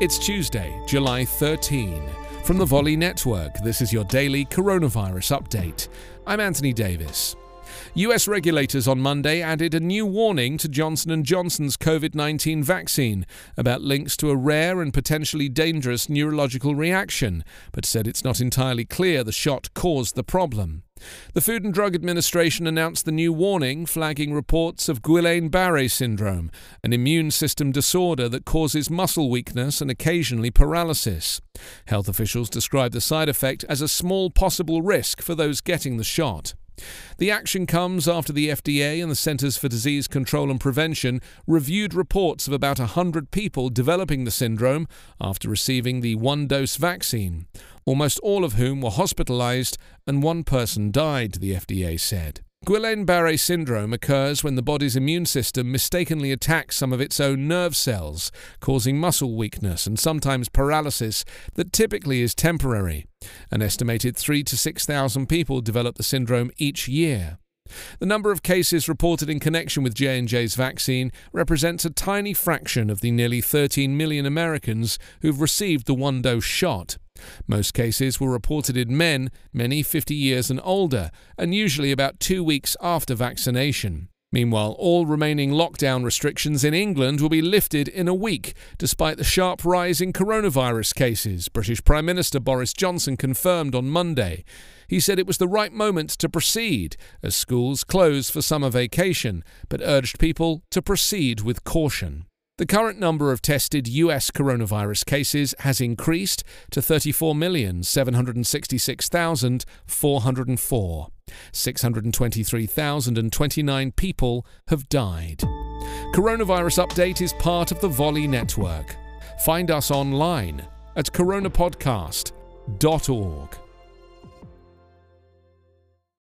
It's Tuesday, July 13. From the Volley Network, this is your daily coronavirus update. I'm Anthony Davis. US regulators on Monday added a new warning to Johnson & Johnson's COVID-19 vaccine about links to a rare and potentially dangerous neurological reaction, but said it's not entirely clear the shot caused the problem. The Food and Drug Administration announced the new warning, flagging reports of Guillain Barre syndrome, an immune system disorder that causes muscle weakness and occasionally paralysis. Health officials describe the side effect as a small possible risk for those getting the shot. The action comes after the FDA and the Centers for Disease Control and Prevention reviewed reports of about 100 people developing the syndrome after receiving the one dose vaccine, almost all of whom were hospitalized and one person died, the FDA said. Guillain Barre syndrome occurs when the body's immune system mistakenly attacks some of its own nerve cells, causing muscle weakness and sometimes paralysis that typically is temporary. An estimated 3 to 6,000 people develop the syndrome each year. The number of cases reported in connection with J&J's vaccine represents a tiny fraction of the nearly 13 million Americans who've received the one-dose shot. Most cases were reported in men, many 50 years and older, and usually about 2 weeks after vaccination. Meanwhile, all remaining lockdown restrictions in England will be lifted in a week, despite the sharp rise in coronavirus cases, British Prime Minister Boris Johnson confirmed on Monday. He said it was the right moment to proceed, as schools close for summer vacation, but urged people to proceed with caution. The current number of tested US coronavirus cases has increased to 34,766,404. 623,029 people have died. Coronavirus Update is part of the Volley Network. Find us online at coronapodcast.org.